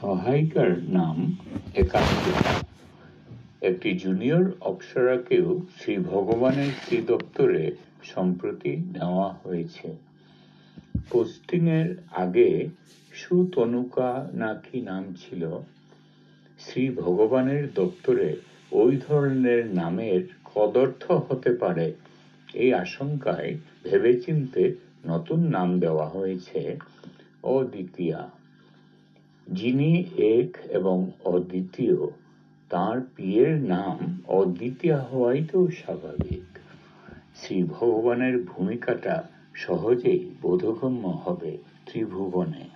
সহায়িকার নাম একান্তিকা একটি জুনিয়র অপ্সরাকেও শ্রী ভগবানের শ্রী দপ্তরে সম্প্রতি নেওয়া হয়েছে। পোস্টিংয়ের আগে সুতনুকা নাকি নাম ছিল। শ্রী ভগবানের দপ্তরে ওই ধরনের নামের কদর্থ হতে পারে। এই আশঙ্কায় ভেবেচিন্তে নতুন নাম দেওয়া হয়েছে অদ্বিতীয়া। যিনি এক এবং অদ্বিতীয়, তার পিয়ের নাম অদ্বিতীয় হওয়াই তো স্বাভাবিক। শ্রী ভগবানের ভূমিকাটা সহজেই বোধগম্য হবে ত্রিভুবনে।